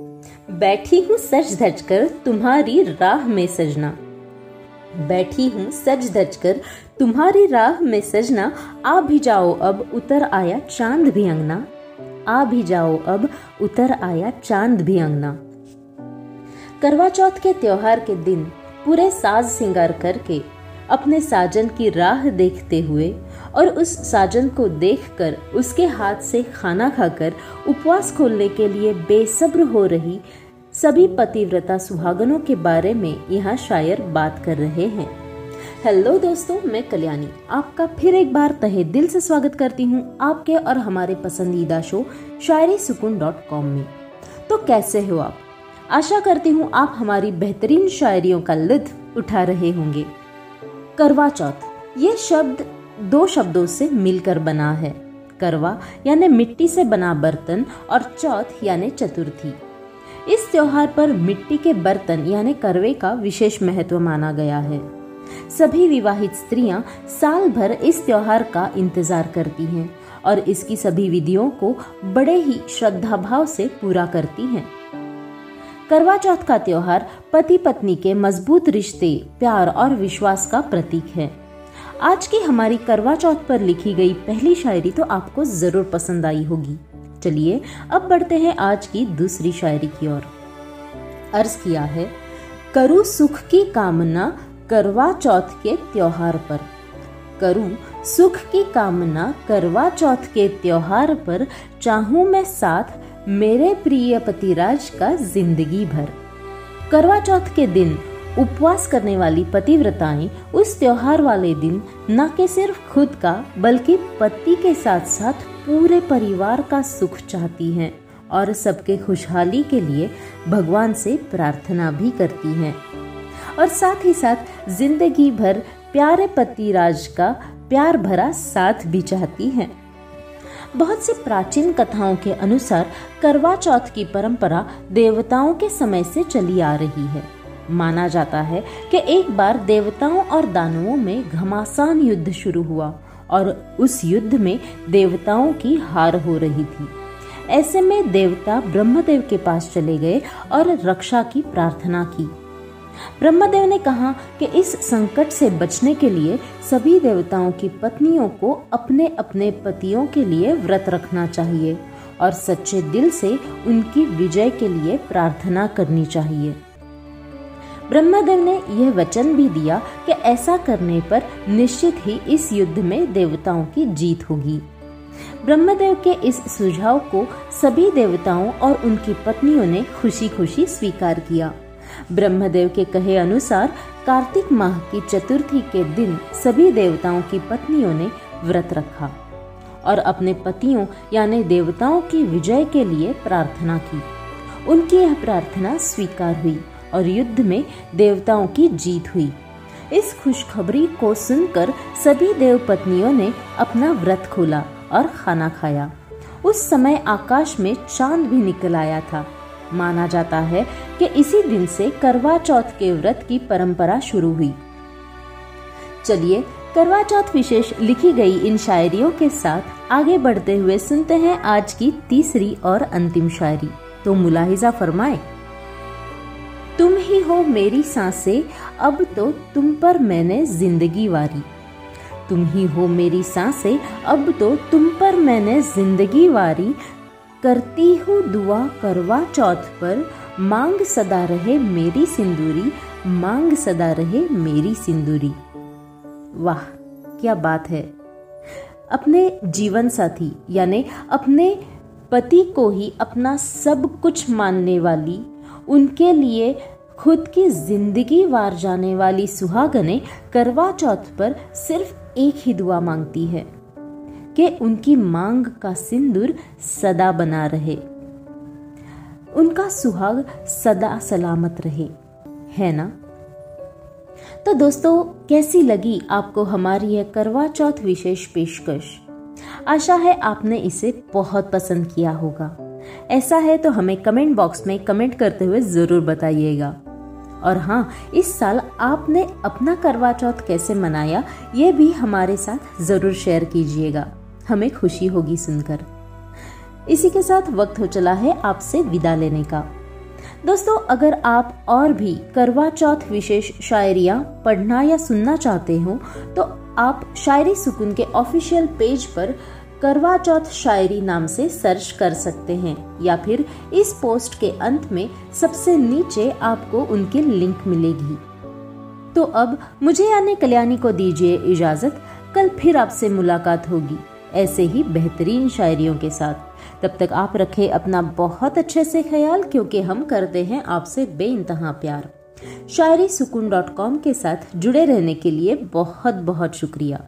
बैठी हूँ सज धज कर तुम्हारी राह में सजना। बैठी हूँ सज धज कर तुम्हारी राह में सजना। आ भी जाओ अब उतर आया चाँद भी अंगना। आ भी जाओ अब उतर आया चाँद भी अंगना। करवा चौथ के त्योहार के दिन पूरे साज सिंगार करके अपने साजन की राह देखते हुए और उस साजन को देखकर उसके हाथ से खाना खाकर उपवास खोलने के लिए बेसब्र हो रही सभी पतिव्रता सुहागनों के बारे में यहाँ शायर बात कर रहे हैं। हेलो दोस्तों, मैं कल्याणी आपका फिर एक बार तहे दिल से स्वागत करती हूँ आपके और हमारे पसंदीदा शो शायरी सुकून डॉट कॉम में। तो कैसे हो आप? आशा करती हूँ आप हमारी बेहतरीन शायरियों का लुत्फ उठा रहे होंगे। करवा चौथ, ये शब्द दो शब्दों से मिलकर बना है। करवा, यानी मिट्टी से बना बर्तन, और चौथ, यानी चतुर्थी। इस त्योहार पर मिट्टी के बर्तन, यानी करवे का विशेष महत्व माना गया है। सभी विवाहित स्त्रियाँ साल भर इस त्योहार का इंतज़ार करती हैं, और इसकी सभी विधियों को बड़े ही श्रद्धा भाव से पूरा करती हैं। करवा चौथ का त्योहार पति पत्नी के मज़बूत रिश्ते, प्यार और विश्वास का प्रतीक है। आज की हमारी करवा चौथ पर लिखी गई पहली शायरी तो आपको ज़रूर पसंद आई होगी। चलिए, अब बढ़ते हैं आज की दूसरी शायरी की ओर। अर्ज़ किया है, करूँ सुख की कामना करवा चौथ के त्योहार पर। करूँ सुख की कामना करवा चौथ के त्योहार पर चाहूँ मैं साथ मेरे प्रिय पतिराज का ज़िंदगी भर। करवा चौथ के दिन उपवास करने वाली पतिव्रताएँ उस त्योहार वाले दिन न के सिर्फ़ खुद का, बल्कि पति के साथ साथ पूरे परिवार का सुख चाहती हैं और सबके खुशहाली के लिए भगवान से प्रार्थना भी करती हैं। और साथ ही साथ ज़िंदगी भर प्यारे पति राज का प्यार भरा साथ भी चाहती हैं। बहुत सी प्राचीन कथाओं के अनुसार करवा चौथ की परंपरा देवताओं के समय से चली आ रही है। माना जाता है कि एक बार देवताओं और दानवों में घमासान युद्ध शुरू हुआ और उस युद्ध में देवताओं की हार हो रही थी। ऐसे में देवता ब्रह्मदेव के पास चले गए और रक्षा की प्रार्थना की। ब्रह्मदेव ने कहा कि इस संकट से बचने के लिए सभी देवताओं की पत्नियों को अपने अपने पतियों के लिए व्रत रखना चाहिए और सच्चे दिल से उनकी विजय के लिए प्रार्थना करनी चाहिए। ब्रह्मदेव ने यह वचन भी दिया कि ऐसा करने पर निश्चित ही इस युद्ध में देवताओं की जीत होगी। ब्रह्मदेव के इस सुझाव को सभी देवताओं और उनकी पत्नियों ने खुशी खुशी स्वीकार किया। ब्रह्मदेव के कहे अनुसार कार्तिक माह की चतुर्थी के दिन सभी देवताओं की पत्नियों ने व्रत रखा और अपने पतियों यानी देवताओं की विजय के लिए प्रार्थना की। उनकी यह प्रार्थना स्वीकार हुई। और युद्ध में देवताओं की जीत हुई। इस खुशखबरी को सुनकर सभी देव पत्नियों ने अपना व्रत खोला और खाना खाया। उस समय आकाश में चाँद भी निकल आया था। माना जाता है कि इसी दिन से करवा चौथ के व्रत की परंपरा शुरू हुई। चलिए, करवा चौथ विशेष लिखी गई इन शायरियों के साथ आगे बढ़ते हुए सुनते हैं आज की तीसरी और अंतिम शायरी। तो मुलाहिजा फरमाए। ही मेरी साँसें, अब तो तुम पर मैंने ज़िंदगी वारी। तुम ही हो मेरी साँसें, अब तो तुम पर मैंने ज़िंदगी वारी। करती हूँ दुआ करवा चौथ पर, मांग सदा रहे मेरी सिंदूरी, मांग सदा रहे मेरी सिंदूरी। वाह, क्या बात है। अपने जीवन साथी, यानी अपने पति को ही अपना सब कुछ मानने वाली, उनके लिए खुद की ज़िंदगी वार जाने वाली सुहागने करवा चौथ पर सिर्फ़ एक ही दुआ मांगती है, कि उनकी मांग का सिंदूर सदा बना रहे। उनका सुहाग सदा सलामत रहे, है ना? तो दोस्तों, कैसी लगी आपको हमारी यह करवा चौथ विशेष पेशकश? आशा है आपने इसे बहुत पसंद किया होगा। ऐसा है तो हमें कमेंट बॉक्स में कमेंट करते हुए ज़रूर बताइएगा। और हाँ इस साल आपने अपना करवा चौथ कैसे मनाया, ये भी हमारे साथ ज़रूर शेयर कीजिएगा। हमें खुशी होगी सुनकर। इसी के साथ वक्त हो चला है आपसे विदा लेने का। दोस्तों, अगर आप और भी करवा चौथ विशेष शायरिया पढ़ना या सुनना चाहते हो तो आप शायरी सुकून के ऑफिशियल पेज पर करवा चौथ शायरी नाम से सर्च कर सकते हैं, या फिर इस पोस्ट के अंत में सबसे नीचे आपको उनकी लिंक मिलेगी। तो अब मुझे यानी कल्याणी को दीजिए इजाज़त, कल फिर आपसे मुलाकात होगी, ऐसे ही बेहतरीन शायरियों के साथ। तब तक आप रखें अपना बहुत अच्छे से ख्याल, क्योंकि हम करते हैं आपसे बे इंतहा प्यार। शायरी सुकून डॉट कॉम के साथ जुड़े रहने के लिए बहुत बहुत शुक्रिया।